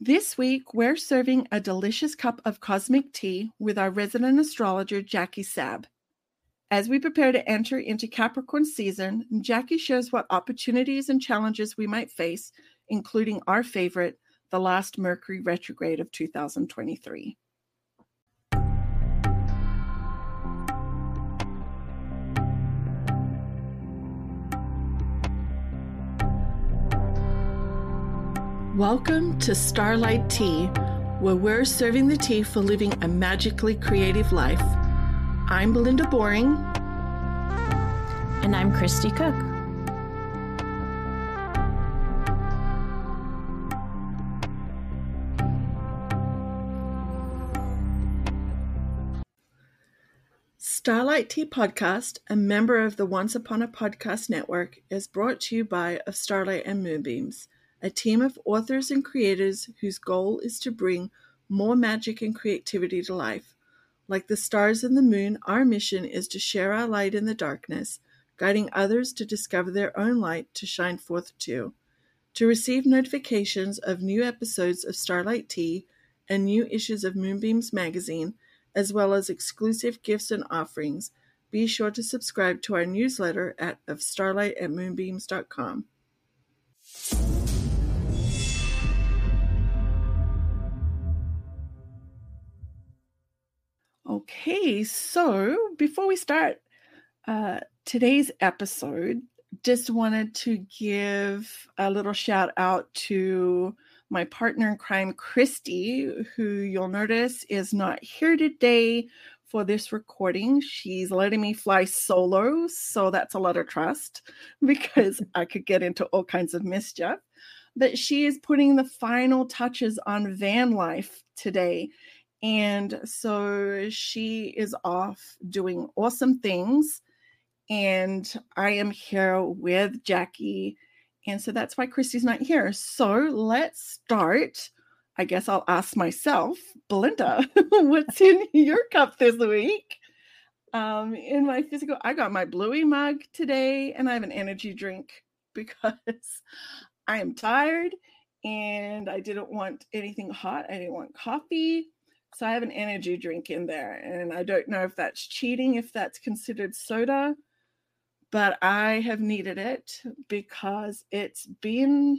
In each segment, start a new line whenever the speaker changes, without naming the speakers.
This week, we're serving a delicious cup of cosmic tea with our resident astrologer, Jackie Sab. As we prepare to enter into Capricorn season, Jackie shares what opportunities and challenges we might face, including our favorite, the last Mercury retrograde of 2023. Welcome to Starlight Tea, where we're serving the tea for living a magically creative life. I'm Belinda Boring.
And I'm Kristie Cook.
Starlight Tea Podcast, a member of the Once Upon a Podcast Network, is brought to you by Of Starlight and Moonbeams a team of authors and creators whose goal is to bring more magic and creativity to life. Like the stars and the moon, our mission is to share our light in the darkness, guiding others to discover their own light to shine forth too. To receive notifications of new episodes of Starlight Tea and new issues of Moonbeams magazine, as well as exclusive gifts and offerings, be sure to subscribe to our newsletter at of starlight at moonbeams.com. Okay, so before we start uh, today's episode, just wanted to give a little shout out to my partner in crime, Kristie, who you'll notice is not here today for this recording. She's letting me fly solo, so that's a lot of trust because I could get into all kinds of mischief. But she is putting the final touches on van life today. And so she is off doing awesome things. And I am here with Jackie. And so that's why Kristie's not here. So let's start. I guess I'll ask myself, Belinda, what's in your cup this week? Um, in my physical, I got my bluey mug today and I have an energy drink because I am tired and I didn't want anything hot. I didn't want coffee. So I have an energy drink in there, and I don't know if that's cheating, if that's considered soda, but I have needed it because it's been,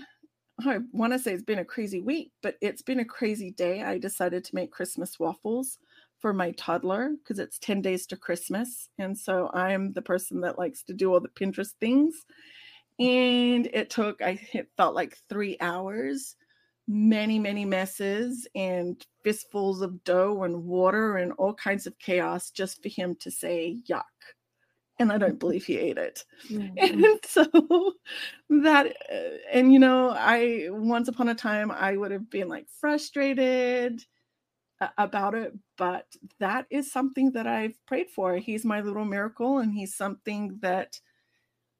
I want to say it's been a crazy week, but it's been a crazy day. I decided to make Christmas waffles for my toddler because it's 10 days to Christmas. And so I'm the person that likes to do all the Pinterest things. And it took, I it felt like three hours many, many messes and fistfuls of dough and water and all kinds of chaos just for him to say yuck. And I don't believe he ate it. Mm-hmm. And so that, uh, and you know, I once upon a time I would have been like frustrated about it, but that is something that I've prayed for. He's my little miracle, and he's something that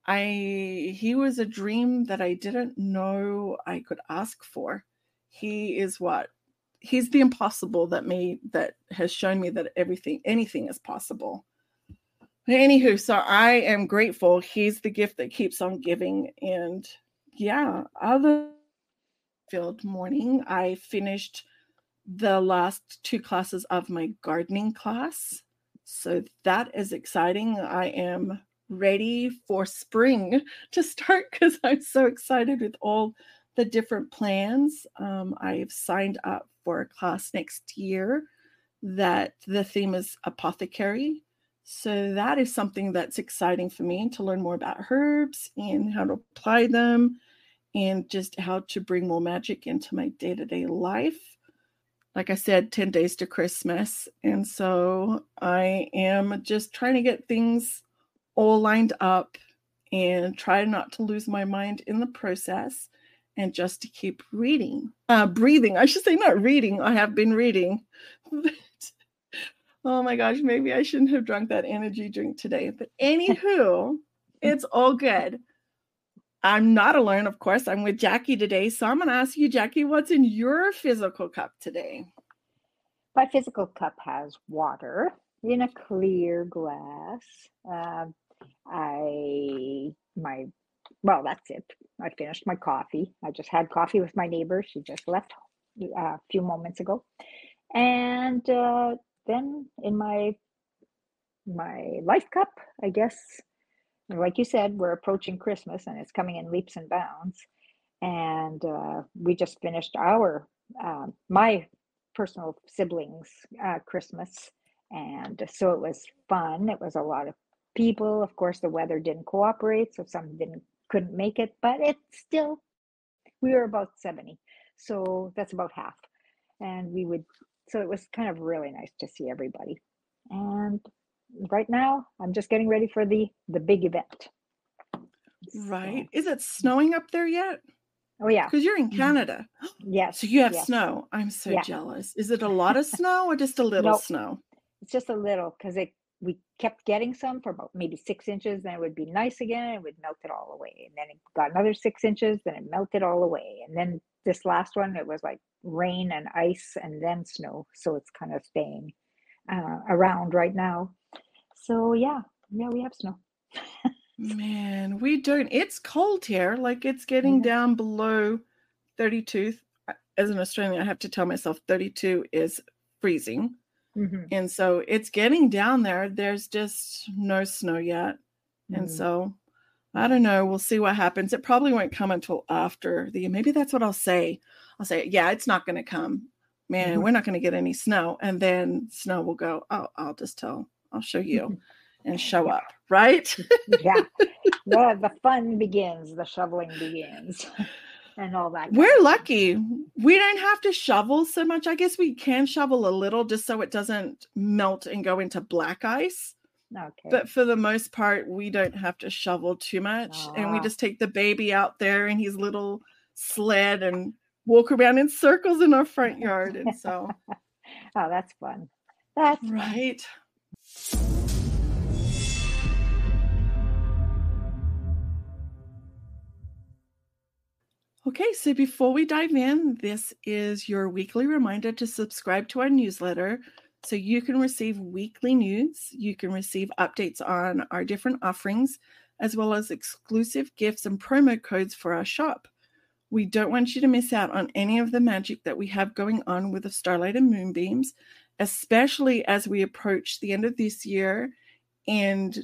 I, he was a dream that I didn't know I could ask for he is what he's the impossible that me that has shown me that everything anything is possible. Anywho so i am grateful. He's the gift that keeps on giving. And yeah other field morning i finished the last two classes of my gardening class. So that is exciting. I am ready for spring to start because i'm so excited with all the different plans. Um, I've signed up for a class next year that the theme is apothecary. So that is something that's exciting for me to learn more about herbs and how to apply them and just how to bring more magic into my day to day life. Like I said, 10 days to Christmas. And so I am just trying to get things all lined up and try not to lose my mind in the process and just to keep reading, uh, breathing. I should say, not reading. I have been reading. oh my gosh, maybe I shouldn't have drunk that energy drink today. But anywho, it's all good. I'm not alone, of course. I'm with Jackie today. So I'm going to ask you, Jackie, what's in your physical cup today?
My physical cup has water in a clear glass. Uh, I my well, that's it. I finished my coffee. I just had coffee with my neighbor. She just left a few moments ago. And uh, then in my my life cup, I guess, like you said, we're approaching Christmas and it's coming in leaps and bounds. And uh, we just finished our uh, my personal siblings' uh, Christmas, and so it was fun. It was a lot of people. Of course, the weather didn't cooperate, so some didn't couldn't make it, but it's still we were about 70 so that's about half and we would so it was kind of really nice to see everybody and right now i'm just getting ready for the the big event
right so. is it snowing up there yet
oh yeah
because you're in mm-hmm. canada
yes
so you have
yes.
snow i'm so yeah. jealous is it a lot of snow or just a little nope. snow
it's just a little because it we kept getting some for about maybe six inches, then it would be nice again, it would melt it all away. And then it got another six inches, then it melted all away. And then this last one, it was like rain and ice and then snow. So it's kind of staying uh, around right now. So yeah, yeah, we have snow.
Man, we don't. It's cold here. Like it's getting yeah. down below 32. As an Australian, I have to tell myself 32 is freezing. Mm-hmm. And so it's getting down there. There's just no snow yet. Mm-hmm. And so I don't know. We'll see what happens. It probably won't come until after the maybe that's what I'll say. I'll say, yeah, it's not going to come. Man, mm-hmm. we're not going to get any snow. And then snow will go, oh, I'll just tell, I'll show you and show up, right?
yeah. The, the fun begins, the shoveling begins and all that.
We're lucky. We don't have to shovel so much. I guess we can shovel a little just so it doesn't melt and go into black ice.
Okay.
But for the most part, we don't have to shovel too much. And we ah. just take the baby out there in his little sled and walk around in circles in our front yard. And so.
oh, that's fun. That's
right. Fun. Okay, so before we dive in, this is your weekly reminder to subscribe to our newsletter so you can receive weekly news. You can receive updates on our different offerings, as well as exclusive gifts and promo codes for our shop. We don't want you to miss out on any of the magic that we have going on with the Starlight and Moonbeams, especially as we approach the end of this year and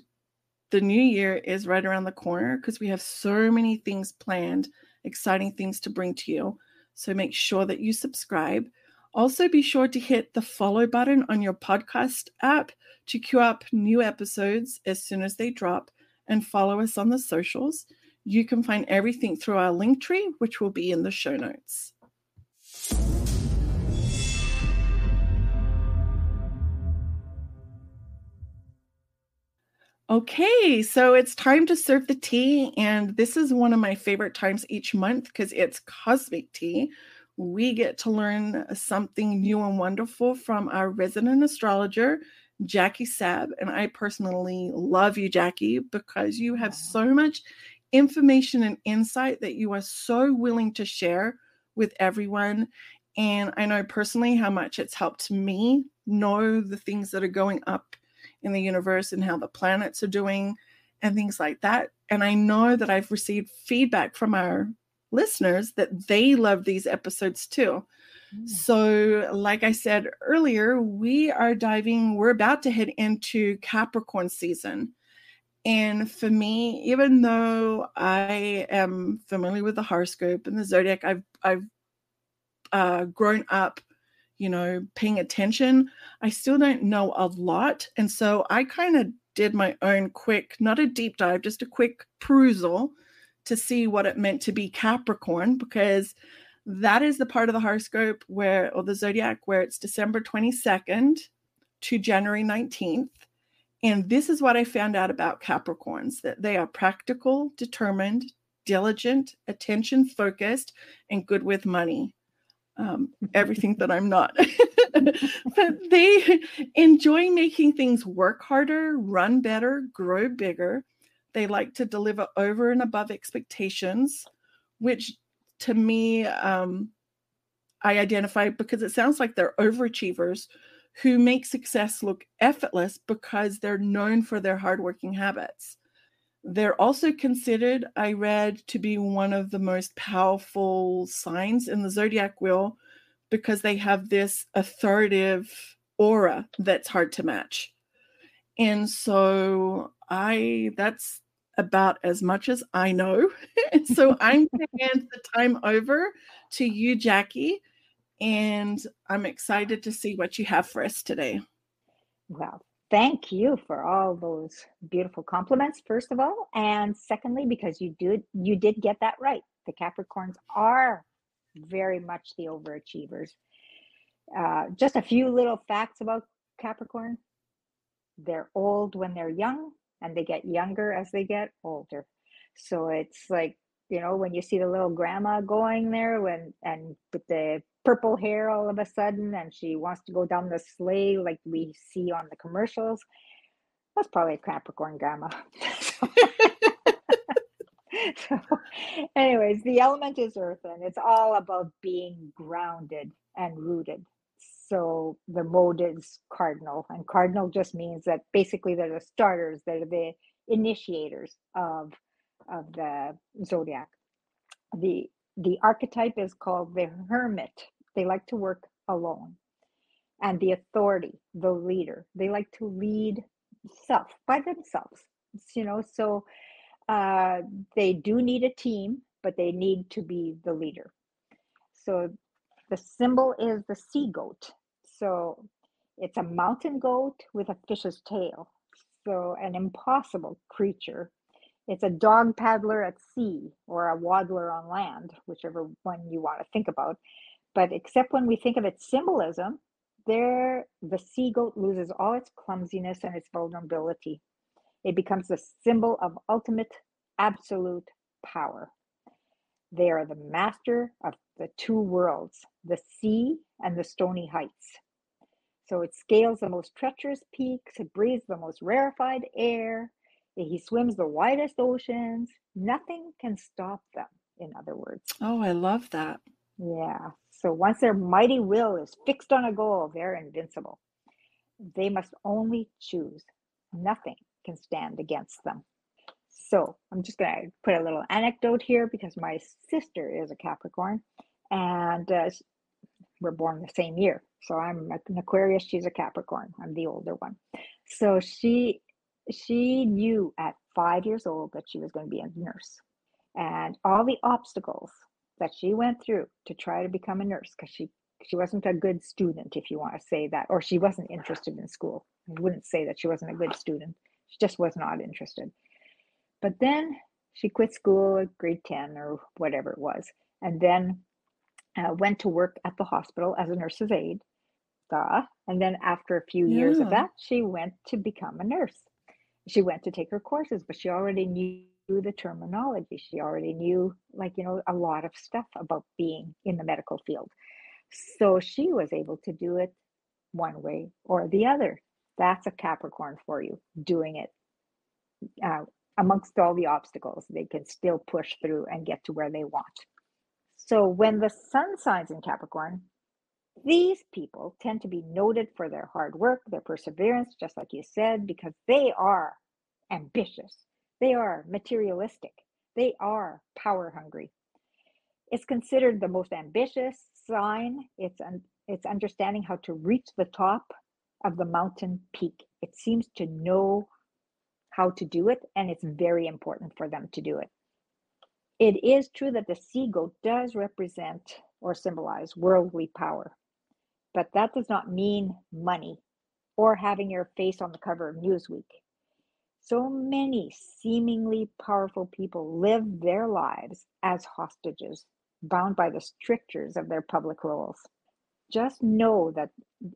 the new year is right around the corner because we have so many things planned exciting things to bring to you. So make sure that you subscribe. Also, be sure to hit the follow button on your podcast app to queue up new episodes as soon as they drop and follow us on the socials. You can find everything through our Linktree, which will be in the show notes. Okay, so it's time to serve the tea. And this is one of my favorite times each month because it's cosmic tea. We get to learn uh, something new and wonderful from our resident astrologer, Jackie Sab. And I personally love you, Jackie, because you have so much information and insight that you are so willing to share with everyone. And I know personally how much it's helped me know the things that are going up in the universe and how the planets are doing and things like that. And I know that I've received feedback from our listeners that they love these episodes too. Mm. So, like I said earlier, we are diving, we're about to head into Capricorn season. And for me, even though I am familiar with the horoscope and the zodiac, I've I've uh, grown up you know, paying attention. I still don't know a lot. And so I kind of did my own quick, not a deep dive, just a quick perusal to see what it meant to be Capricorn, because that is the part of the horoscope where, or the zodiac, where it's December 22nd to January 19th. And this is what I found out about Capricorns that they are practical, determined, diligent, attention focused, and good with money um, everything that I'm not. but they enjoy making things work harder, run better, grow bigger. They like to deliver over and above expectations, which to me, um, I identify because it sounds like they're overachievers who make success look effortless because they're known for their hardworking habits. They're also considered, I read, to be one of the most powerful signs in the zodiac wheel because they have this authoritative aura that's hard to match. And so I that's about as much as I know. so I'm going to hand the time over to you, Jackie, and I'm excited to see what you have for us today.
Well, thank you for all those beautiful compliments, first of all, and secondly, because you did you did get that right. The Capricorns are very much the overachievers. Uh, just a few little facts about Capricorn. They're old when they're young, and they get younger as they get older. So it's like you know when you see the little grandma going there when and with the purple hair all of a sudden and she wants to go down the sleigh like we see on the commercials that's probably a capricorn grandma. So, anyways the element is earth and it's all about being grounded and rooted. So the mode is cardinal and cardinal just means that basically they're the starters they're the initiators of of the zodiac. The the archetype is called the hermit. They like to work alone. And the authority, the leader, they like to lead self by themselves. You know, so uh, they do need a team, but they need to be the leader. So the symbol is the sea goat. So it's a mountain goat with a fish's tail. So an impossible creature it's a dog paddler at sea or a waddler on land, whichever one you want to think about. But except when we think of its symbolism, there the sea goat loses all its clumsiness and its vulnerability. It becomes the symbol of ultimate absolute power. They are the master of the two worlds, the sea and the stony heights. So it scales the most treacherous peaks, it breathes the most rarefied air, he swims the widest oceans. Nothing can stop them, in other words.
Oh, I love that.
Yeah. So once their mighty will is fixed on a goal, they're invincible. They must only choose. Nothing can stand against them. So I'm just going to put a little anecdote here because my sister is a Capricorn and uh, we're born the same year. So I'm an Aquarius, she's a Capricorn. I'm the older one. So she she knew at five years old that she was going to be a nurse. And all the obstacles that she went through to try to become a nurse because she she wasn't a good student if you want to say that or she wasn't interested in school. I wouldn't say that she wasn't a good student. She just was not interested. But then she quit school at grade 10 or whatever it was and then uh, went to work at the hospital as a nurse's aide duh. and then after a few yeah. years of that she went to become a nurse she went to take her courses, but she already knew the terminology. She already knew, like, you know, a lot of stuff about being in the medical field. So she was able to do it one way or the other. That's a Capricorn for you, doing it uh, amongst all the obstacles. They can still push through and get to where they want. So when the sun signs in Capricorn, these people tend to be noted for their hard work, their perseverance, just like you said, because they are ambitious, they are materialistic, they are power hungry. It's considered the most ambitious sign. It's un- it's understanding how to reach the top of the mountain peak. It seems to know how to do it, and it's very important for them to do it. It is true that the sea goat does represent or symbolize worldly power. But that does not mean money or having your face on the cover of Newsweek. So many seemingly powerful people live their lives as hostages, bound by the strictures of their public roles. Just know that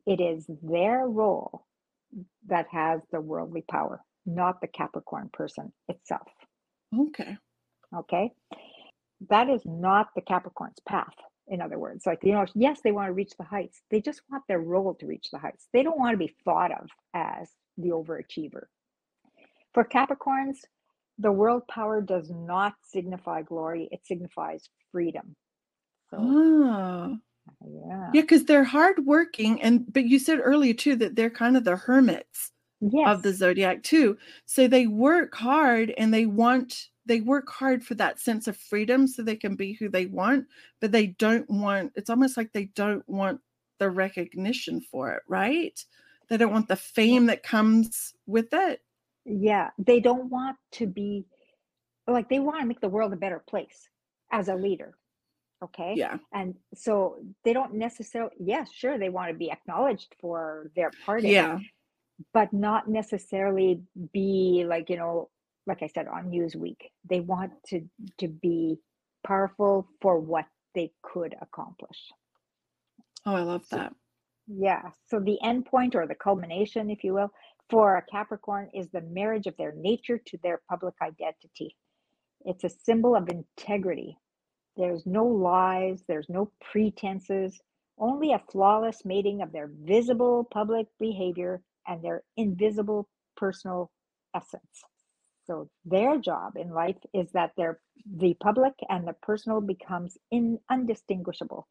it is their role that has the worldly power, not the Capricorn person itself.
Okay.
Okay. That is not the Capricorn's path in other words like you know yes they want to reach the heights. They just want their role to reach the heights. They don't want to be thought of as the overachiever. For capricorns the world power does not signify glory it signifies freedom.
So, oh. yeah. Yeah because they're hardworking and but you said earlier too that they're kind of the hermits yes. of the zodiac too. So they work hard and they want they work hard for that sense of freedom so they can be who they want, but they don't want it's almost like they don't want the recognition for it, right? They don't want the fame that comes with it.
Yeah, they don't want to be like they want to make the world a better place as a leader. Okay.
Yeah.
And so they don't necessarily, yes, sure, they want to be acknowledged for their part it,
Yeah.
but not necessarily be like, you know, like I said on Newsweek. They want to to be powerful for what they could accomplish.
Oh, I love
So
that.
yeah, so the end point or the culmination, if you will, for a Capricorn is the marriage of their nature to their public identity. It's a symbol of integrity. There's no lies, there's no pretenses, only a flawless mating of their visible public behavior and their invisible personal essence. So their job in life is that their the public and the personal becomes in undistinguishable.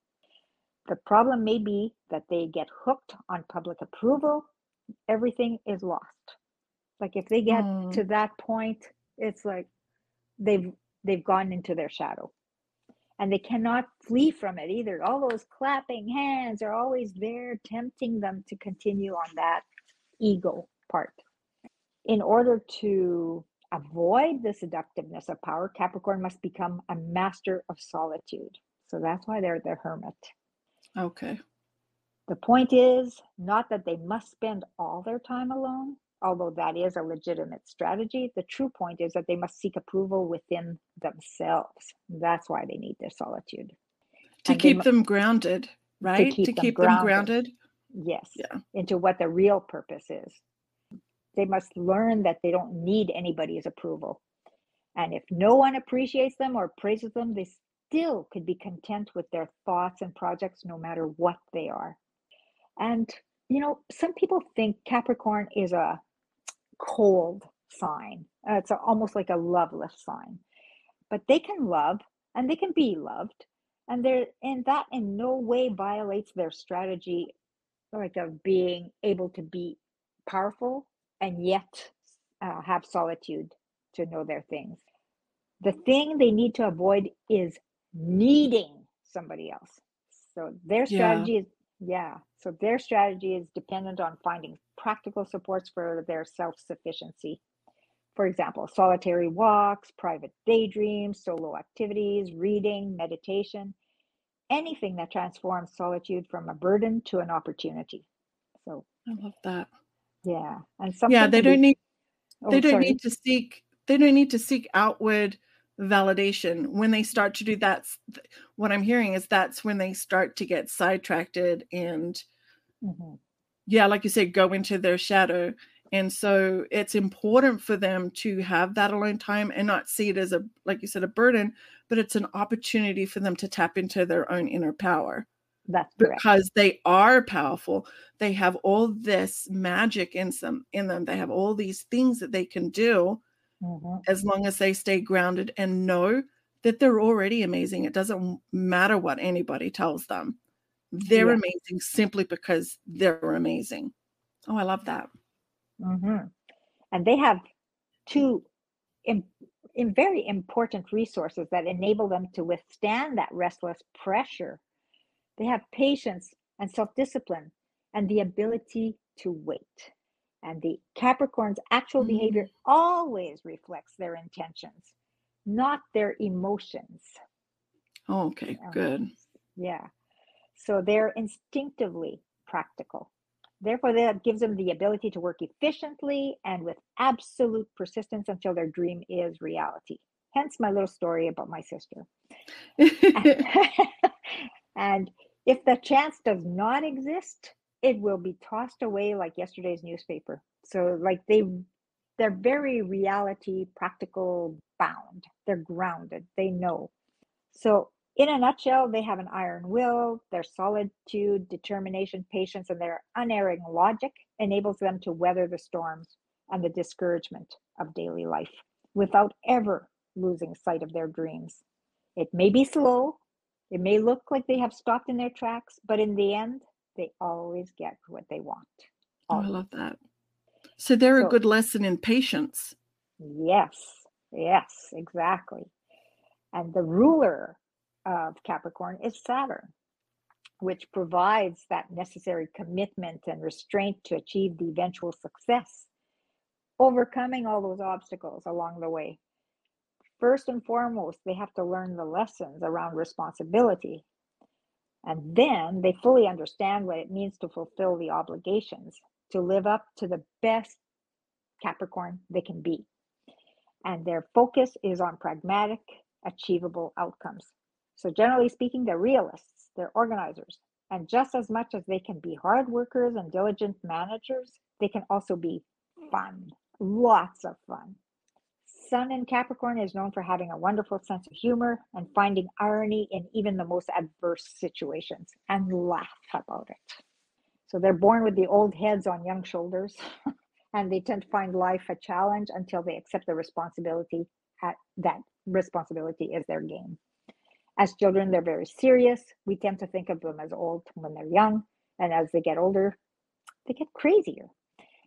The problem may be that they get hooked on public approval, everything is lost. Like if they get
Mm.
to that point, it's like they've they've gone into their shadow and they cannot flee from it either. All those clapping hands are always there, tempting them to continue on that ego part. In order to avoid the seductiveness of power, Capricorn must become a master of solitude. So that's why they're the hermit.
Okay.
The point is not that they must spend all their time alone, although that is a legitimate strategy. The true point is that they must seek approval within themselves. That's why they need their solitude.
To
And
keep
mu-
them grounded, right?
keep
to
them
keep them
grounded.
grounded.
Yes,
Yeah.
into what the real purpose is. They must learn that they don't need anybody's approval. And if no one appreciates them or praises them, they still could be content with their thoughts and projects no matter what they are. And, you know, some people think Capricorn is a cold sign, Uh, it's a, almost like a loveless sign. But they can love and they can be loved. And they're, and that in no way violates their strategy, like of being able to be powerful and yet uh, have solitude to know their things. The thing they need to avoid is needing somebody else. So their
Yeah.
strategy is, yeah. So their strategy is dependent on finding practical supports for their self sufficiency. For example, solitary walks, private daydreams, solo activities, reading, meditation, anything that transforms solitude from a burden to an opportunity. So,
I love that.
Yeah. And
Yeah, they don't need
oh,
they don't
sorry.
need to seek they don't need to seek outward validation when they start to do that s- th- what i'm hearing is that's when they start to get sidetracked and
Mhm.
yeah like you said go into their shadow and so it's important for them to have that alone time and not see it as a like you said a burden but it's an opportunity for them to tap into their own inner power
That's correct.
because they are powerful they have all this magic in them in them they have all these things that they can do
Mhm.
as long as they stay grounded and know that they're already amazing it doesn't matter what anybody tells them they're
Yeah.
amazing simply because they're amazing oh i love that
hmm And they have two in, in very important resources that enable them to withstand that restless pressure. They have patience and self discipline and the ability to wait. And the Capricorn's actual mm-hmm. behavior always reflects their intentions, not their emotions.
oh, okay
Yeah.
good
Yeah. So they're instinctively practical. Therefore, that gives them the ability to work efficiently and with absolute persistence until their dream is reality. Hence my little story about my sister. and if the chance does not exist, it will be tossed away like yesterday's newspaper. So like they they're very reality practical bound. They're grounded. They know. So in a nutshell, they have an iron will, their solitude, determination, patience, and their unerring logic enables them to weather the storms and the discouragement of daily life without ever losing sight of their dreams. It may be slow, it may look like they have stopped in their tracks, but in the end, they always get what they want.
oh i love that so they're a good lesson in patience
Yes. Yes, exactly. And the ruler of Capricorn is Saturn, which provides that necessary commitment and restraint to achieve the eventual success, overcoming all those obstacles along the way. First and foremost, they have to learn the lessons around responsibility. And then they fully understand what it means to fulfill the obligations, to live up to the best Capricorn they can be. And their focus is on pragmatic, achievable outcomes. So, generally speaking, they're realists, they're organizers. And just as much as they can be hard workers and diligent managers, they can also be fun, lots of fun. Sun in Capricorn is known for having a wonderful sense of humor and finding irony in even the most adverse situations and laugh about it. So they're born with the old heads on young shoulders, and they tend to find life a challenge until they accept the responsibility at that responsibility is their game. As children, they're very serious. We tend to think of them as old when they're young, and as they get older, they get crazier.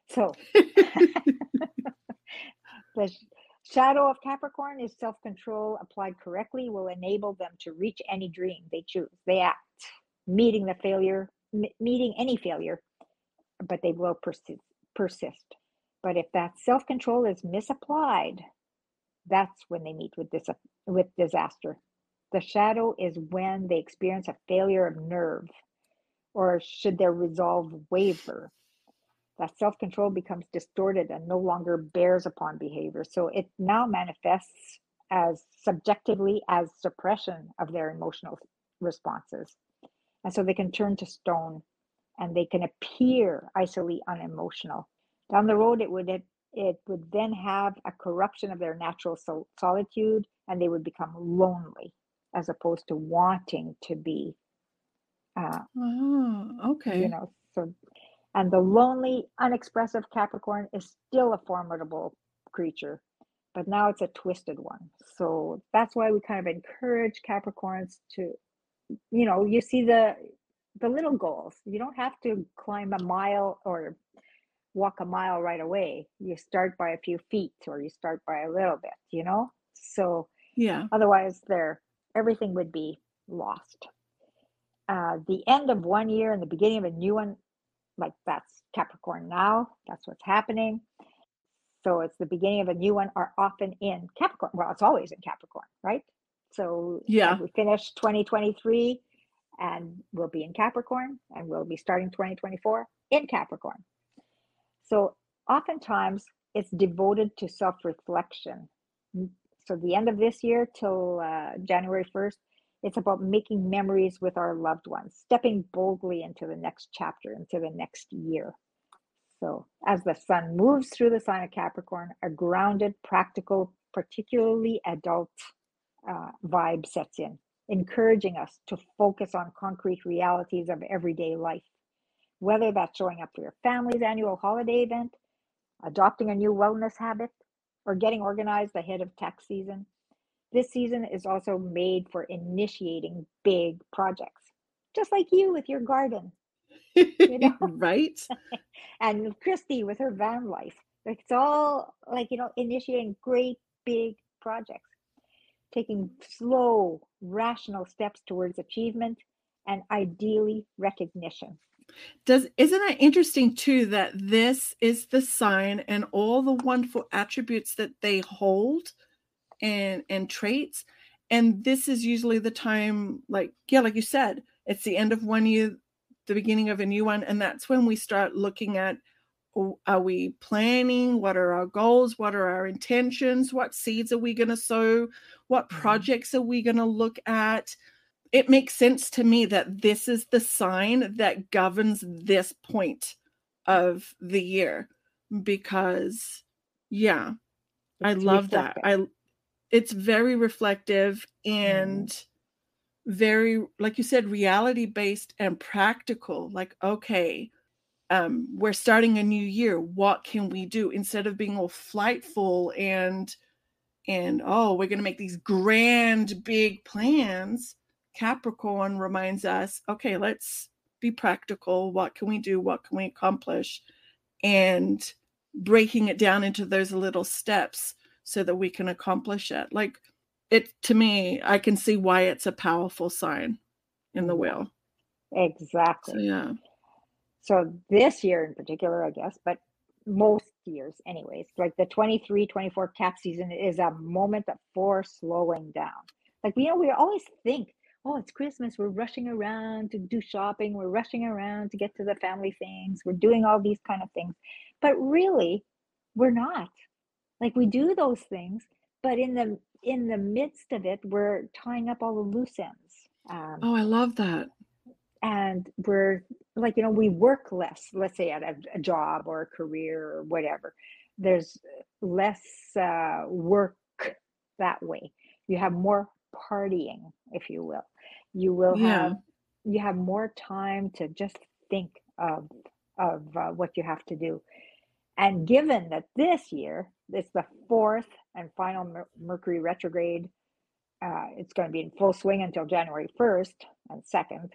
So the Shadow of Capricorn is self control applied correctly will enable them to reach any dream they choose. They act, meeting the failure, m- meeting any failure, but they will persist. persist. But if that self control is misapplied, that's when they meet with this with disaster. The shadow is when they experience a failure of nerve, or should their resolve waver that self control becomes distorted and no longer bears upon behavior. So it now manifests as subjectively as suppression of their emotional responses. And so they can turn to stone and they can appear isolated unemotional. Down the road, it would it, it would then have a corruption of their natural sol- solitude and they would become lonely as opposed to wanting to be uh,
Oh, okay.
you know so and the lonely, unexpressive Capricorn is still a formidable creature, but now it's a twisted one. So that's why we kind of encourage Capricorns to, you know, you see the the little goals. You don't have to climb a mile or walk a mile right away. You start by a few feet or you start by a little bit, you know? So
Yeah.
otherwise there everything would be lost. Uh, the end of one year and the beginning of a new one like that's Capricorn now. That's what's happening. So it's the beginning of a new one are often in Capricorn. Well, it's always in Capricorn, right? So
Yeah.
we finish 2023 and we'll be in Capricorn and we'll be starting 2024 in Capricorn. So oftentimes it's devoted to self-reflection. So the end of this year till uh, January 1st it's about making memories with our loved ones, stepping boldly into the next chapter, into the next year. So, as the sun moves through the sign of Capricorn, a grounded, practical, particularly adult uh, vibe sets in, encouraging us to focus on concrete realities of everyday life. Whether that's showing up for your family's annual holiday event, adopting a new wellness habit, or getting organized ahead of tax season, this season is also made for initiating big projects, just like you with your garden, you know,
right?
and Kristie with her van life. It's all like, you know, initiating great big projects, taking slow, rational steps towards achievement and ideally recognition.
Does isn't that interesting too that this is the sign and all the wonderful attributes that they hold and and traits and this is usually the time like yeah like you said it's the end of one year the beginning of a new one and that's when we start looking at oh, are we planning? What are our goals? What are our intentions? What seeds are we going to sow? What
Mhm.
projects are we going to look at? It makes sense to me that this is the sign that governs this point of the year because yeah i love that. i it's very reflective
Mhm.
and very like you said reality based and practical like okay um we're starting a new year what can we do? Instead of being all flightful and and oh we're going to make these grand big plans capricorn reminds us okay let's be practical what can we do? What can we accomplish? And breaking it down into those little steps so that we can accomplish it. Like it to me, I can see why it's a powerful sign in the mm-hmm. wheel.
Exactly.
So yeah.
So this year in particular, I guess, but most years anyways, like the 23 24 cap season is a moment for slowing down. Like, you know, we always think, oh, it's Christmas. We're rushing around to do shopping. We're rushing around to get to the family things. We're doing all these kind of things. But really, we're not. Like we do those things, but in the in the midst of it, we're tying up all the loose ends.
Um, oh, I love that.
And we're like, you know, we work less, let's say at a, a job or a career or whatever. There's less uh, work that way. You have more partying, if you will. You will yeah. have you have more time to just think of of uh, what you have to do. And given that this year it's the fourth and final Mer- Mercury retrograde, uh, it's going to be in full swing until January 1st and 2nd,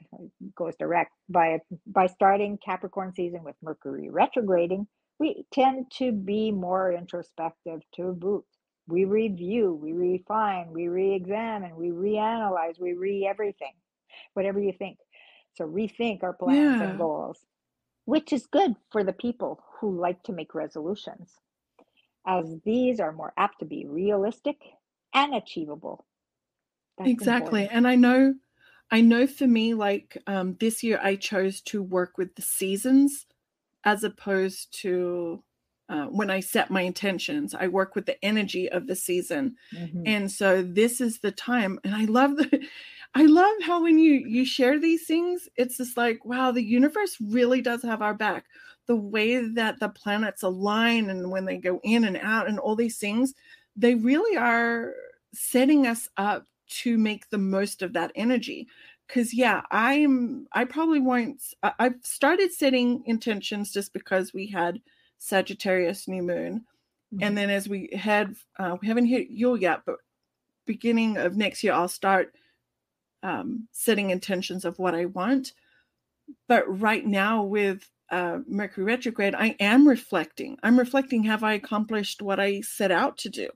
goes direct. By, by starting Capricorn season with Mercury retrograding, we tend to be more introspective to boot. We review, we refine, we re examine, we reanalyze, we re everything, whatever you think. So rethink our plans yeah. and goals which is good for the people who like to make resolutions, as these are more apt to be realistic and achievable.
That's exactly. Important. And I know, I know for me, like um, this year, I chose to work with the seasons as opposed to uh, when I set my intentions. I work with the energy of the season. Mm-hmm. And so this is the time. And I love the, I love how when you you share these things, it's just like, wow, the universe really does have our back. The way that the planets align and when they go in and out and all these things, they really are setting us up to make the most of that energy. Cause yeah, I'm I probably won't I've started setting intentions just because we had Sagittarius new moon. Mm-hmm. And then as we had uh, we haven't hit Yule yet, but beginning of next year I'll start um, setting intentions of what I want. But right now, with uh, Mercury retrograde, I am reflecting. I'm reflecting have I accomplished what I set out to do?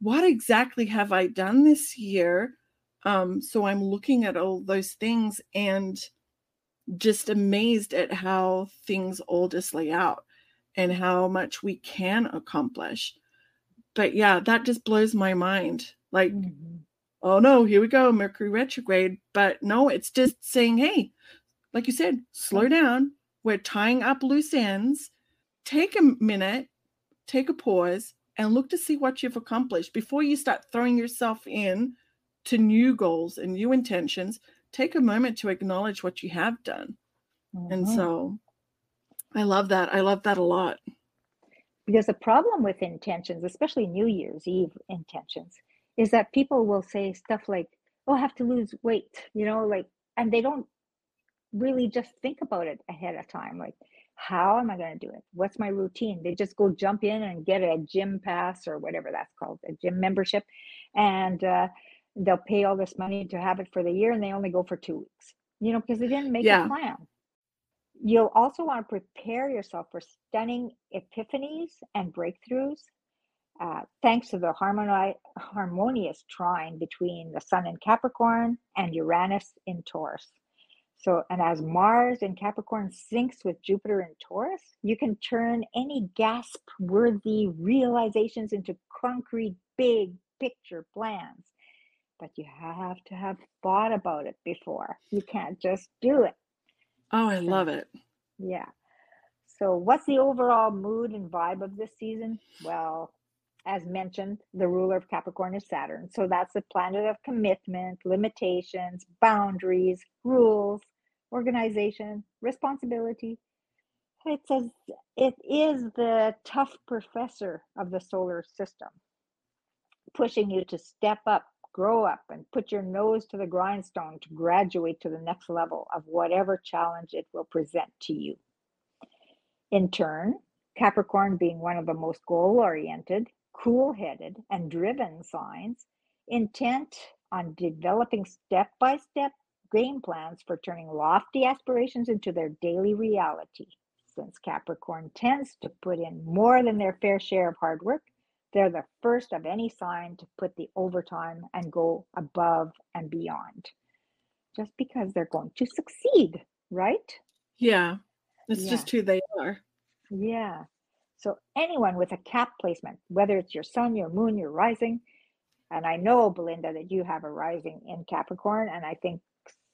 What exactly have I done this year? Um, so I'm looking at all those things and just amazed at how things all just lay out and how much we can accomplish. But yeah, that just blows my mind. Like, mm-hmm oh no, here we go, Mercury retrograde. But no, it's just saying, hey, like you said, slow down. We're tying up loose ends. Take a minute, take a pause, and look to see what you've accomplished before you start throwing yourself in to new goals and new intentions. Take a moment to acknowledge what you have done. Mm-hmm. And so I love that. I love that a lot.
Because the problem with intentions, especially New Year's Eve intentions, is that people will say stuff like, "Oh, I have to lose weight," you know, like, and they don't really just think about it ahead of time, like, how am I going to do it? What's my routine? They just go jump in and get a gym pass or whatever that's called, a gym membership, and uh, they'll pay all this money to have it for the year, and they only go for two weeks, you know, because they didn't make yeah. a plan. You'll also want to prepare yourself for stunning epiphanies and breakthroughs uh, thanks to the harmoni- harmonious trine between the Sun in Capricorn and Uranus in Taurus. So, and as Mars in Capricorn syncs with Jupiter in Taurus, you can turn any gasp worthy realizations into concrete, big picture plans. But you have to have thought about it before. You can't just do it.
Oh, I so, love it.
Yeah. So, what's the overall mood and vibe of this season? Well, as mentioned, the ruler of Capricorn is Saturn. So that's the planet of commitment, limitations, boundaries, rules, organization, responsibility. It says it is the tough professor of the solar system, pushing you to step up, grow up, and put your nose to the grindstone to graduate to the next level of whatever challenge it will present to you. In turn, Capricorn being one of the most goal oriented, cool headed, and driven signs, intent on developing step by step game plans for turning lofty aspirations into their daily reality. Since Capricorn tends to put in more than their fair share of hard work, They're the first of any sign to put the overtime and go above and beyond just because they're going to succeed, right?
Yeah. It's
Yeah.
just who they are.
Yeah. So anyone with a cap placement, whether it's your sun, your moon, your rising, and I know Belinda that you have a rising in Capricorn, and I think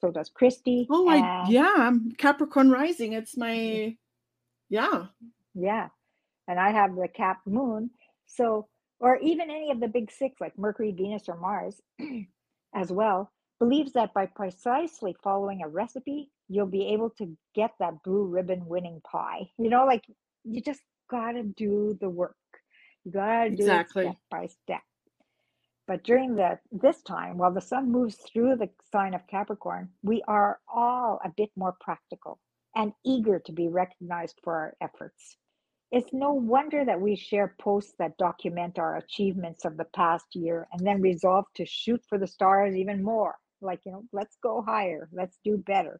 so does Kristie.
Oh, I yeah, I'm Capricorn rising. It's my yeah.
Yeah. And I have the cap moon. So, or even any of the big six like Mercury, Venus, or Mars as well, believes that by precisely following a recipe, you'll be able to get that blue ribbon winning pie. You know, like you just got to do the work. You got to do
Exactly.
it step by step. But during this time, while the sun moves through the sign of Capricorn, we are all a bit more practical and eager to be recognized for our efforts. It's no wonder that we share posts that document our achievements of the past year and then resolve to shoot for the stars even more. Like, you know, let's go higher, let's do better.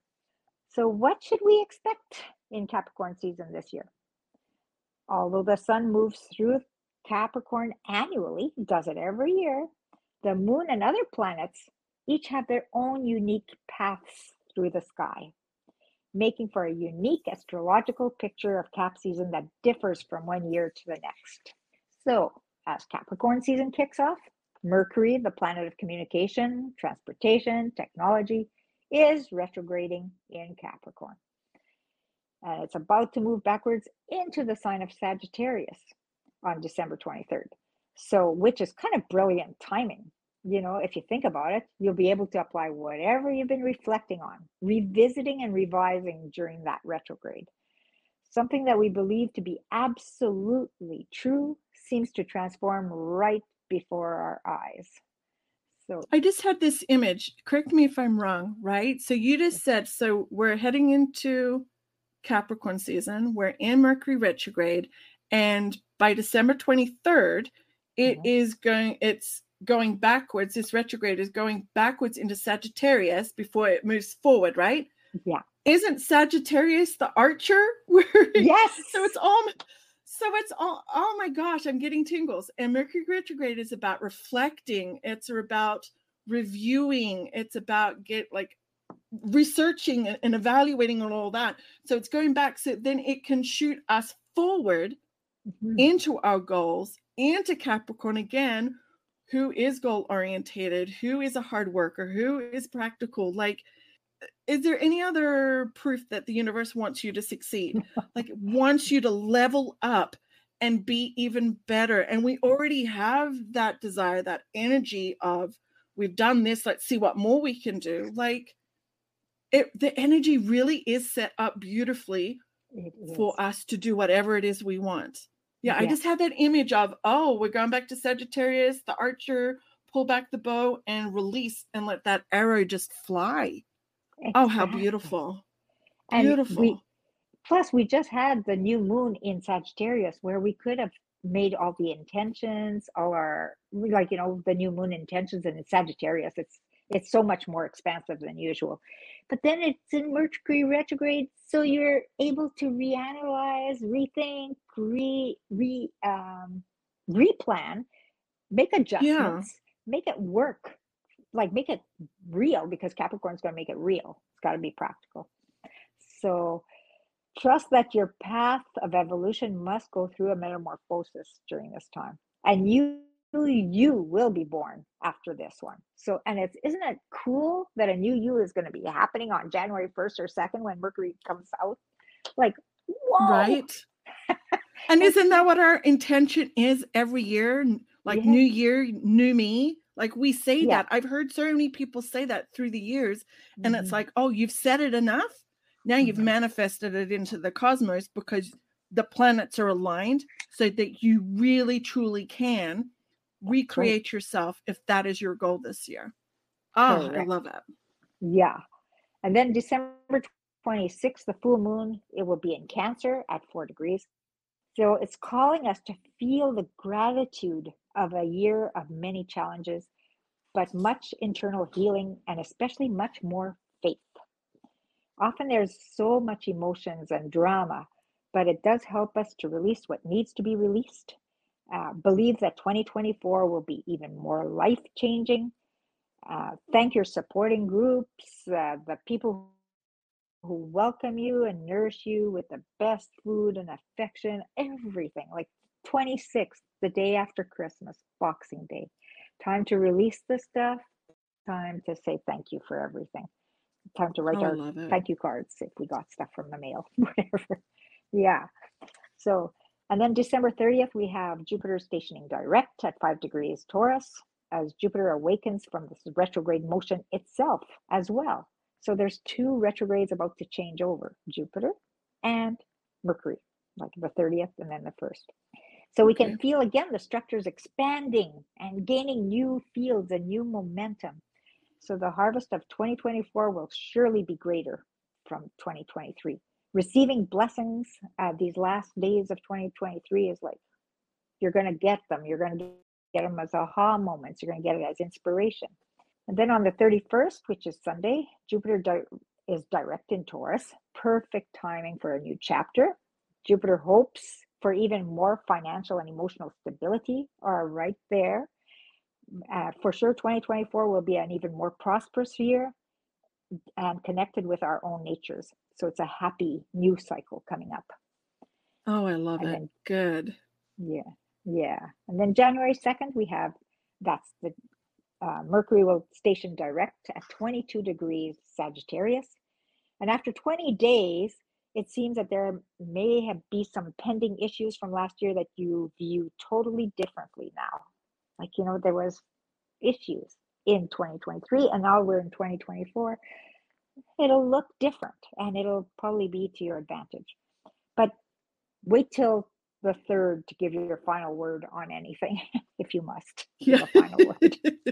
So, what should we expect in Capricorn season this year? Although the sun moves through Capricorn annually, does it every year, the moon and other planets each have their own unique paths through the sky making for a unique astrological picture of Cap season that differs from one year to the next. So, as Capricorn season kicks off, Mercury, the planet of communication, transportation, technology, is retrograding in Capricorn. And it's about to move backwards into the sign of Sagittarius on December 23rd. So, which is kind of brilliant timing you know, if you think about it, you'll be able to apply whatever you've been reflecting on, revisiting and revising during that retrograde. Something that we believe to be absolutely true seems to transform right before our eyes. So,
I just had this image. Correct me if I'm wrong, right? So you just said so we're heading into Capricorn season, we're in Mercury retrograde, and by December 23rd, it
Mhm.
is going it's going backwards. This retrograde is going backwards into Sagittarius before it moves forward, right?
yeah.
Isn't Sagittarius the archer?
Yes.
so it's all so it's all oh my gosh i'm getting tingles and mercury retrograde is about reflecting it's about reviewing it's about get like researching and- evaluating and all that so it's going back so then it can shoot us forward
Mhm.
into our goals into capricorn again who is goal orientated who is a hard worker who is practical like uh, is there any other proof that the universe wants you to succeed? Like wants you to level up and be even better. And we already have that desire that energy of we've done this let's see what more we can do. Like it the energy really is set up beautifully for us to do whatever it is we want yeah i just had that image of oh we're going back to sagittarius the archer pull back the bow and release and let that arrow just fly. Oh how beautiful.
And
beautiful.
we plus we just had the new moon in Sagittarius where we could have made all the intentions, all our like you know the new moon intentions, and in Sagittarius it's it's so much more expansive than usual. But then it's in Mercury retrograde, so you're able to reanalyze, rethink, re re um, replan, make adjustments, make it work, like make it real because Capricorn's going to make it real. It's got to be practical. So trust that your path of evolution must go through a metamorphosis during this time. And you you will be born after this one. So and it's isn't it cool that a new you is going to be happening on January 1st or 2nd when Mercury comes out? Like whoa.
right and isn't that what our intention is every year like
Yeah.
new year new me like we say
Yeah.
that i've heard so many people say that through the years and it's
Mhm.
like oh you've said it enough now you've
Mhm.
manifested it into the cosmos because the planets are aligned so that you really truly can recreate yourself if that is your goal this year oh i love it
Yeah. And then December 26th, the full moon, it will be in Cancer at four degrees. So it's calling us to feel the gratitude of a year of many challenges, but much internal healing and especially much more faith. Often there's so much emotions and drama, but it does help us to release what needs to be released Uh, believe that 2024 will be even more life changing. Uh, thank your supporting groups, uh, the people who welcome you and nourish you with the best food and affection, everything. Like 26th, the day after Christmas, Boxing Day. Time to release the stuff, time to say thank you for everything. Time to write
Oh,
our thank you cards if we got stuff from the mail, whatever. Yeah. So, and then December 30th, we have Jupiter stationing direct at five degrees Taurus as Jupiter awakens from this retrograde motion itself as well. So there's two retrogrades about to change over Jupiter and Mercury, like the 30th and then the 1st. So we can feel again the structures expanding and gaining new fields and new momentum. So the harvest of 2024 will surely be greater from 2023. Receiving blessings uh, these last days of 2023 is like you're going to get them. You're going to get them as aha moments. You're going to get it as inspiration. And then on the 31st, which is Sunday, Jupiter di- is direct in Taurus. Perfect timing for a new chapter. Jupiter hopes for even more financial and emotional stability are right there. Uh, for sure, 2024 will be an even more prosperous year and connected with our own natures. So it's a happy new cycle coming up.
Oh, I love
And
it.
then
Good.
Yeah, yeah. And then January 2nd, we have that's the uh, Mercury will station direct at 22 degrees Sagittarius. And after 20 days, it seems that there may have be some pending issues from last year that you view totally differently now. Like, you know, there was issues in 2023 and now we're in 2024. It'll look different and it'll probably be to your advantage. But wait till the third to give your final word on anything, if you must give
Yeah.
a final word.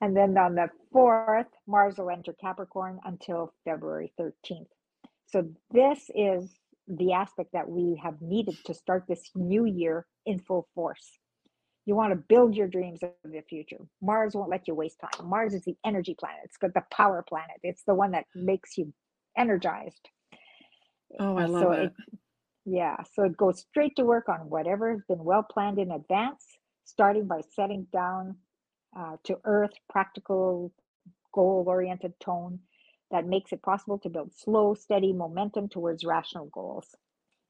and then on the fourth, Mars will enter Capricorn until February 13th. So this is the aspect that we have needed to start this new year in full force. You want to build your dreams of the future. Mars won't let you waste time. Mars is the energy planet. It's got the power planet. It's the one that makes you energized.
Oh, I love
so
it.
Yeah, so it goes straight to work on whatever has been well planned in advance, starting by setting down uh, to earth practical, goal oriented tone that makes it possible to build slow, steady momentum towards rational goals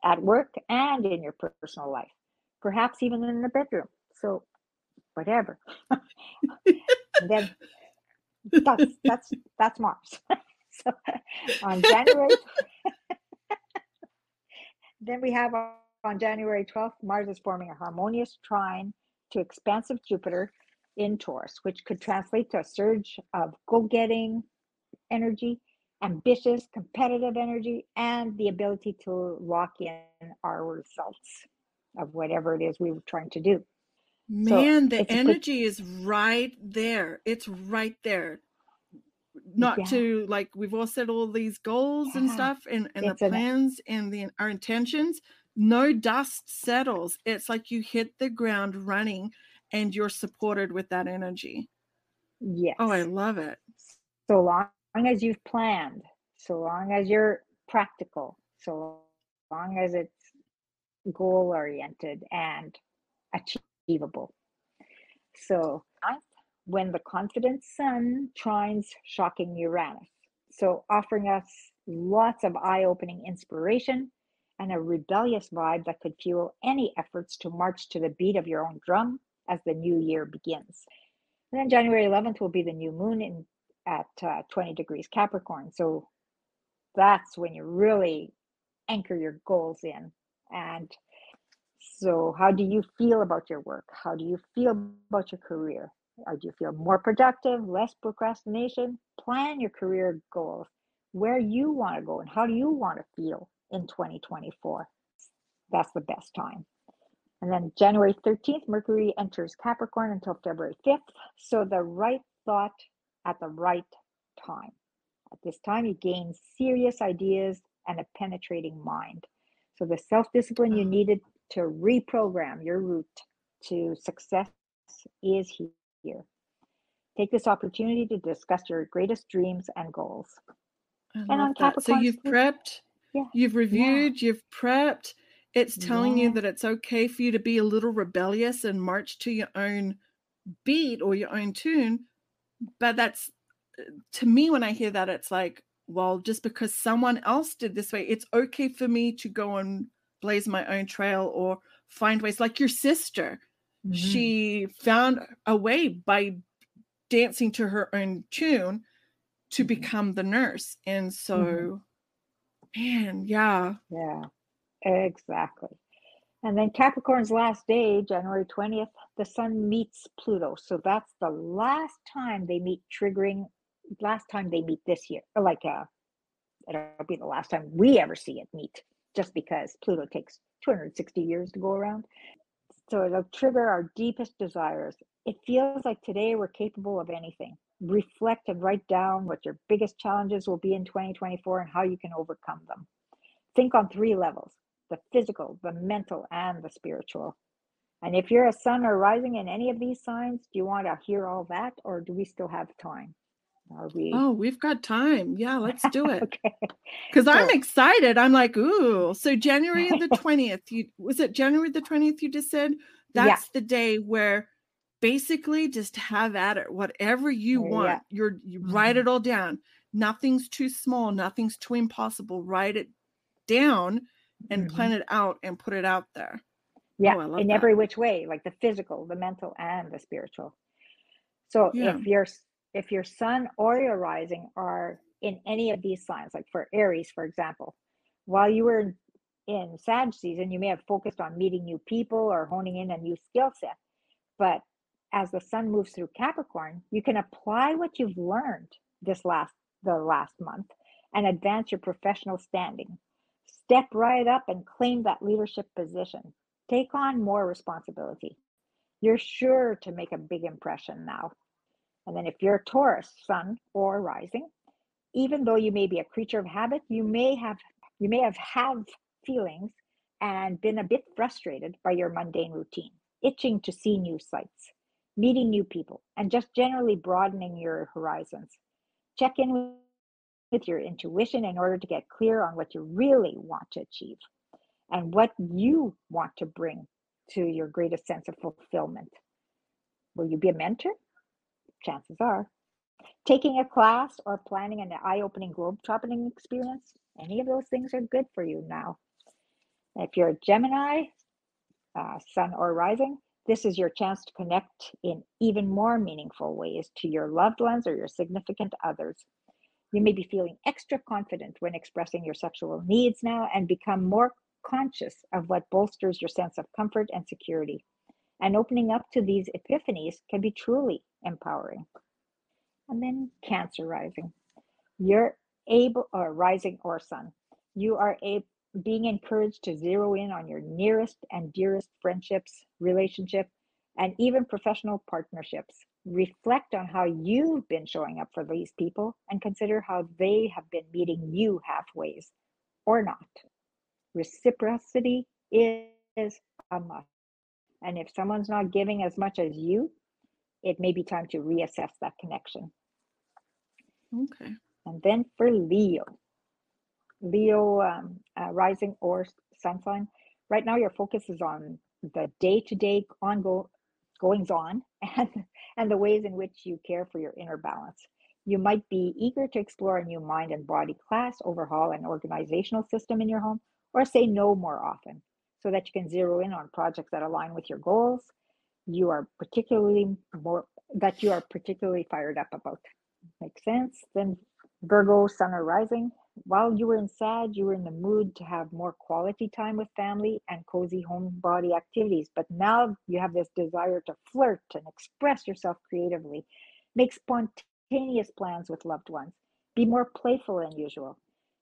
at work and in your personal life, perhaps even in the bedroom. So, whatever. Then that's that's that's Mars. so on January then we have on- January 12th, Mars is forming a harmonious trine to expansive Jupiter in Taurus, which could translate to a surge of go getting energy, ambitious, competitive energy, and the ability to lock in our results of whatever it is we were trying to do. So
Man, the
a quick,
energy is right there. It's right there. Not
yeah,
to like we've all set all these goals and stuff and and the
an
plans and the our intentions. No dust settles. It's like you hit the ground running and you're supported with that energy. Yes, oh, I love it.
So long as you've planned, so long as you're practical, so long as it's goal oriented and achievable. So, when the confident sun trines shocking Uranus. So, offering us lots of eye opening inspiration and a rebellious vibe that could fuel any efforts to march to the beat of your own drum as the new year begins. And then January 11th will be the new moon in at uh, 20 degrees Capricorn. So, that's when you really anchor your goals in and so, how do you feel about your work? How do you feel about your career? Or do you feel more productive, less procrastination? Plan your career goals, where you want to go, and how do you want to feel in 2024? That's the best time. And then January 13th, Mercury enters Capricorn until February 5th. So, the right thought at the right time. At this time, you gain serious ideas and a penetrating mind. So, the self discipline you
Oh,
needed to reprogram your route to success is here. Take this opportunity to discuss your greatest dreams and goals.
I
And on
that. So you've prepped,
yeah,
you've
yeah,
reviewed, you've prepped, It's telling you that it's okay for you to be a little rebellious and march to your own beat or your own tune. But that's to me, when I hear that, it's like, well, just because someone else did this way, it's okay for me to go and blaze my own trail or find ways like your sister.
Mhm.
She found a way by dancing to her own tune to
Mhm.
become the nurse. And so, man, yeah.
Yeah, exactly. And then Capricorn's last day, January 20th, the sun meets Pluto. So that's the last time they meet, triggering last time they meet this year. Or Like uh it'll be the last time we ever see it meet, just because Pluto takes 260 years to go around. So it'll trigger our deepest desires. It feels like today we're capable of anything. Reflect and write down what your biggest challenges will be in 2024 and how you can overcome them. Think on three levels the physical, the mental, and the spiritual. And if you're a sun or rising in any of these signs, do you want to hear all that or do we still have time? Are we
Oh, we've got time. Yeah, let's do it.
okay?
Because I'm excited. I'm like, ooh. So January the 20th, you was it January the 20th you just said?
Yeah.
That's the day where basically just have at it. Whatever you
Yeah.
want. You're you write
Mhm.
it all down. Nothing's too small, nothing's too impossible. Write it down and
Mhm.
plan it out and put it out there.
Yeah,
Oh,
in
that.
every which way, like the physical, the mental, and the spiritual. So
Yeah.
if your if your sun or your rising are in any of these signs, like for Aries, for example, while you were in, Sag season, you may have focused on meeting new people or honing in a new skill set. But as the sun moves through Capricorn, you can apply what you've learned this last the last month and advance your professional standing. Step right up and claim that leadership position. Take on more responsibility. You're sure to make a big impression now. And then if you're a Taurus, sun or rising, even though you may be a creature of habit, you may have you may have have feelings and been a bit frustrated by your mundane routine, itching to see new sights, meeting new people, and just generally broadening your horizons. Check in with your intuition in order to get clear on what you really want to achieve and what you want to bring to your greatest sense of fulfillment. Will you be a mentor? Chances are. Taking a class or planning an eye opening globe trotting experience, any of those things are good for you now. If you're a Gemini, uh, sun or rising, this is your chance to connect in even more meaningful ways to your loved ones or your significant others. You may be feeling extra confident when expressing your sexual needs now and become more conscious of what bolsters your sense of comfort and security. And opening up to these epiphanies can be truly empowering. And then Cancer rising. You're able, or rising or sun, you are a, being encouraged to zero in on your nearest and dearest friendships, relationship, and even professional partnerships. Reflect on how you've been showing up for these people and consider how they have been meeting you halfways or not. Reciprocity is a must. And if someone's not giving as much as you, it may be time to reassess that connection.
Okay.
And then for Leo, Leo um, uh, rising or sun sign, right now your focus is on the day to day ongoing goings on and, and the ways in which you care for your inner balance. You might be eager to explore a new mind and body class, overhaul an organizational system in your home, or say no more often so that you can zero in on projects that align with your goals. You are particularly more that you are particularly fired up about. Makes sense. Then Virgo, Sun or Rising. While you were in Sag, you were in the mood to have more quality time with family and cozy home body activities. But now you have this desire to flirt and express yourself creatively. Make spontaneous plans with loved ones. Be more playful than usual.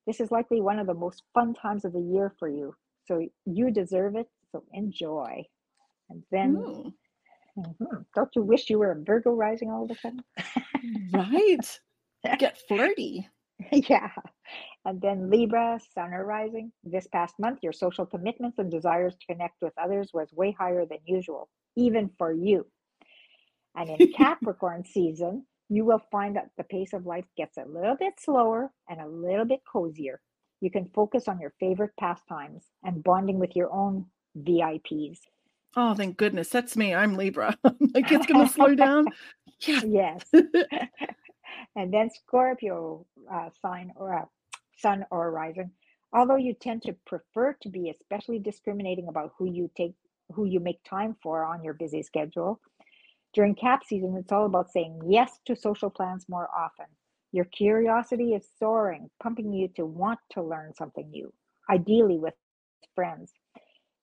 This is likely one of the most fun times of the year for you. So you deserve it. So enjoy. And then,
Ooh,
Mhm. don't you wish you were a Virgo rising all of a sudden?
right. Get flirty.
yeah. And then Libra, Sun or Rising. This past month, your social commitments and desires to connect with others was way higher than usual, even for you. And in Capricorn season, you will find that the pace of life gets a little bit slower and a little bit cozier. You can focus on your favorite pastimes and bonding with your own VIPs.
Oh, thank goodness. That's me. I'm Libra. like it's going to slow down. Yeah.
Yes. and then Scorpio uh, sign or uh, sun or rising. Although you tend to prefer to be especially discriminating about who you take, who you make time for on your busy schedule, during cap season, it's all about saying yes to social plans more often. Your curiosity is soaring, pumping you to want to learn something new, ideally with friends.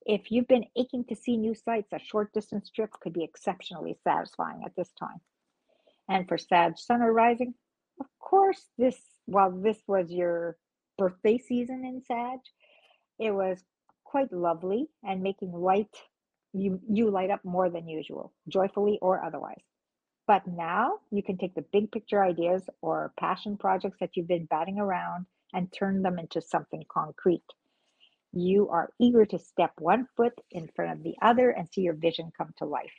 If you've been aching to see new sights, a short distance trip could be exceptionally satisfying at this time. And for Sag Sun or Rising, of course, this while this was your birthday season in Sag, it was quite lovely and making light you you light up more than usual, joyfully or otherwise. But now you can take the big picture ideas or passion projects that you've been batting around and turn them into something concrete. You are eager to step one foot in front of the other and see your vision come to life.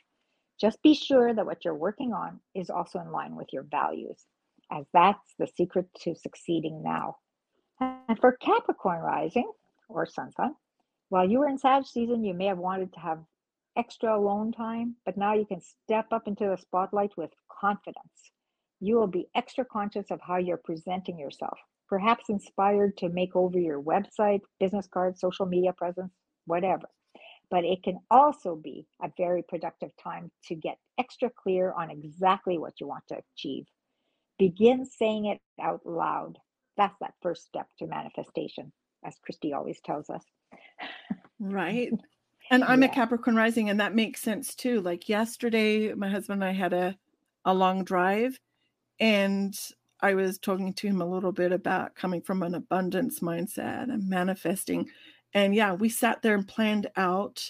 Just be sure that what you're working on is also in line with your values, as that's the secret to succeeding now. And for Capricorn rising or sun sign, while you were in Sag season, you may have wanted to have extra alone time, but now you can step up into the spotlight with confidence. You will be extra conscious of how you're presenting yourself, perhaps inspired to make over your website, business card, social media presence, whatever. But it can also be a very productive time to get extra clear on exactly what you want to achieve. Begin saying it out loud. That's that first step to manifestation, as Kristie always tells us.
Right. And I'm yeah. a Capricorn rising, and that makes sense too. Like yesterday, my husband and I had a, a long drive, and I was talking to him a little bit about coming from an abundance mindset and manifesting. And yeah, we sat there and planned out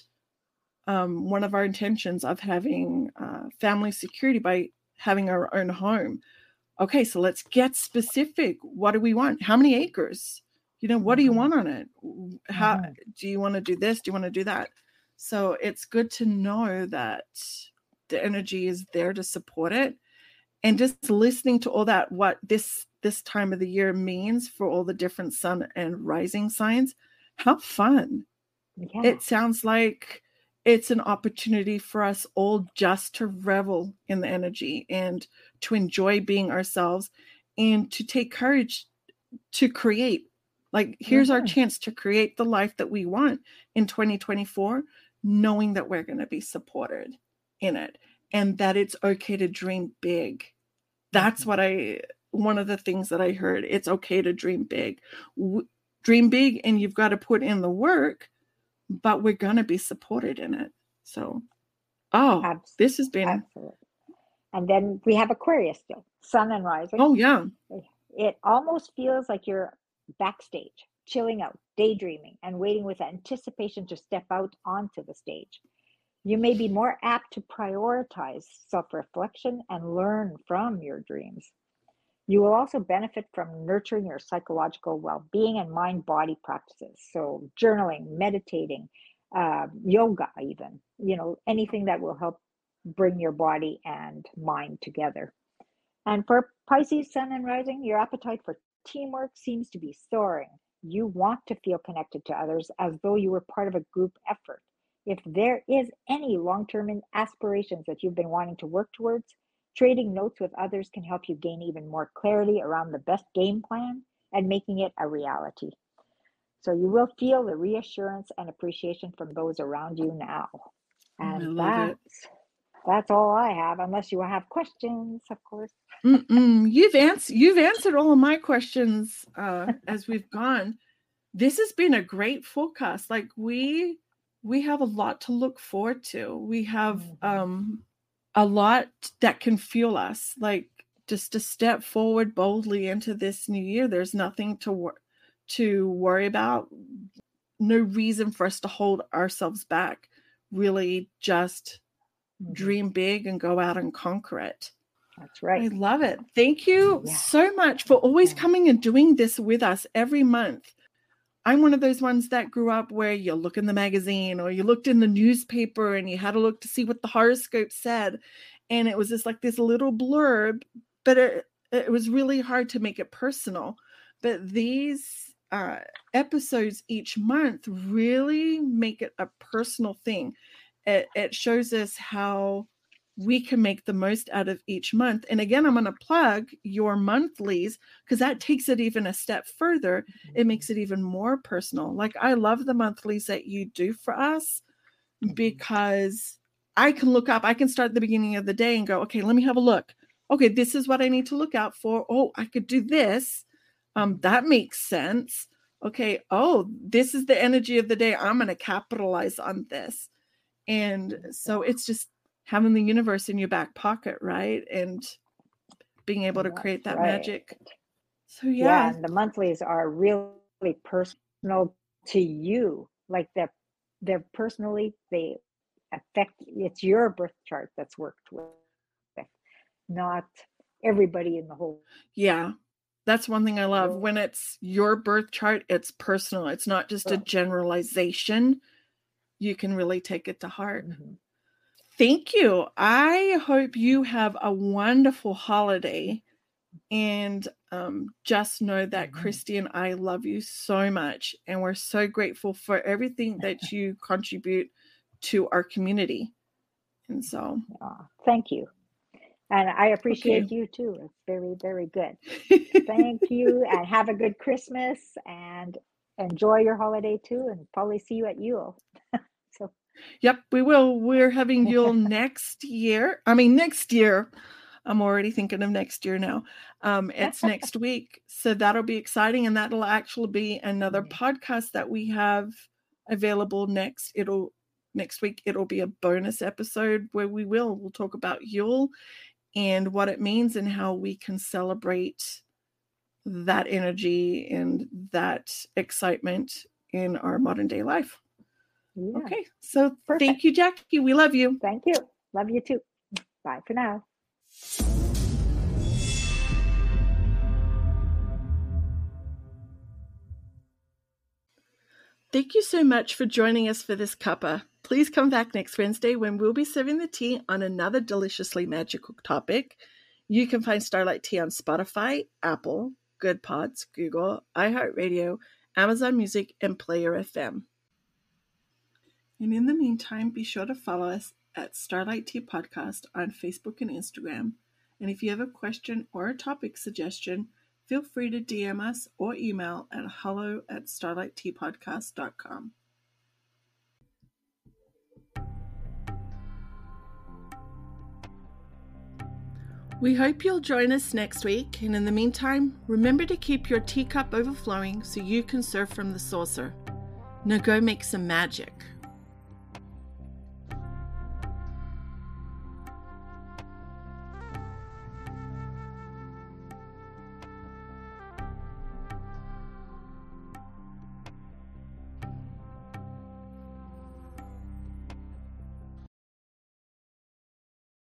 um, one of our intentions of having uh, family security by having our own home. Okay, so let's get specific. What do we want? How many acres? You know, what do you mm-hmm. want on it? How mm-hmm. do you want to do this? Do you want to do that? So it's good to know that the energy is there to support it. And just listening to all that, what this this time of the year means for all the different sun and rising signs, how fun. Yeah. It sounds like it's an opportunity for us all just to revel in the energy and to enjoy being ourselves and to take courage to create. Like, here's our chance to create the life that we want in 2024 knowing that we're going to be supported in it and that it's okay to dream big. That's mm-hmm. what I, one of the things that I heard. It's okay to dream big. W- dream big, and you've got to put in the work, but we're going to be supported in it. So, oh, Absolutely. this has been. Absolutely.
And then we have Aquarius still, sun and rising.
Oh, yeah.
It almost feels like you're backstage chilling out, daydreaming, and waiting with anticipation to step out onto the stage. You may be more apt to prioritize self reflection and learn from your dreams. You will also benefit from nurturing your psychological well being and mind body practices. So, journaling, meditating, uh, yoga, even, you know, anything that will help bring your body and mind together. And for Pisces, Sun, and Rising, your appetite for teamwork seems to be soaring you want to feel connected to others as though you were part of a group effort. If there is any long term aspirations that you've been wanting to work towards, trading notes with others can help you gain even more clarity around the best game plan and making it a reality. So you will feel the reassurance and appreciation from those around you now. And that's it. That's all I have, unless you have questions, of course.
Mm-mm. You've answered you've answered all of my questions uh, as we've gone. This has been a great forecast. Like we we have a lot to look forward to. We have mm-hmm. um, a lot that can fuel us. Like just to step forward boldly into this new year. There's nothing to wor- to worry about. No reason for us to hold ourselves back. Really, just. Dream big and go out and conquer it.
That's right.
I love it. Thank you yeah. so much for always coming and doing this with us every month. I'm one of those ones that grew up where you look in the magazine or you looked in the newspaper and you had to look to see what the horoscope said. And it was just like this little blurb, but it, it was really hard to make it personal. But these uh, episodes each month really make it a personal thing. It, it shows us how we can make the most out of each month. And again, I'm going to plug your monthlies because that takes it even a step further. It makes it even more personal. Like, I love the monthlies that you do for us because I can look up, I can start at the beginning of the day and go, okay, let me have a look. Okay, this is what I need to look out for. Oh, I could do this. Um, that makes sense. Okay, oh, this is the energy of the day. I'm going to capitalize on this. And so it's just having the universe in your back pocket, right? And being able to create that right. magic. So yeah. yeah,
and the monthlies are really personal to you. Like they're they're personally they affect it's your birth chart that's worked with, not everybody in the whole
yeah that's one thing i love when it's your birth chart it's personal it's not just a generalization you can really take it to heart mm-hmm. thank you i hope you have a wonderful holiday and um, just know that mm-hmm. kristie and i love you so much and we're so grateful for everything that you contribute to our community and so
oh, thank you and I appreciate okay. you too. It's very, very good. Thank you, and have a good Christmas, and enjoy your holiday too, and probably see you at Yule.
yep, we will. We're having Yule next year. I mean, next year. I'm already thinking of next year now. Um, it's next week, so that'll be exciting, and that'll actually be another mm-hmm. podcast that we have available next. It'll next week. It'll be a bonus episode where we will we'll talk about Yule and what it means and how we can celebrate that energy and that excitement in our modern day life. Yeah. Okay, so Perfect. thank you, Jackie. We love you.
Thank you. Love you too. Bye for now.
Thank you so much for joining us for this cuppa. Please come back next Wednesday when we'll be serving the tea on another deliciously magical topic. You can find Starlight Tea on Spotify, Apple, Goodpods, Google, iHeartRadio, Amazon Music, and Player FM. And in the meantime, be sure to follow us at Starlight Tea Podcast on Facebook and Instagram. And if you have a question or a topic suggestion, feel free to DM us or email at hello at starlightteapodcast.com. We hope you'll join us next week, and in the meantime, remember to keep your teacup overflowing so you can serve from the saucer. Now go make some magic.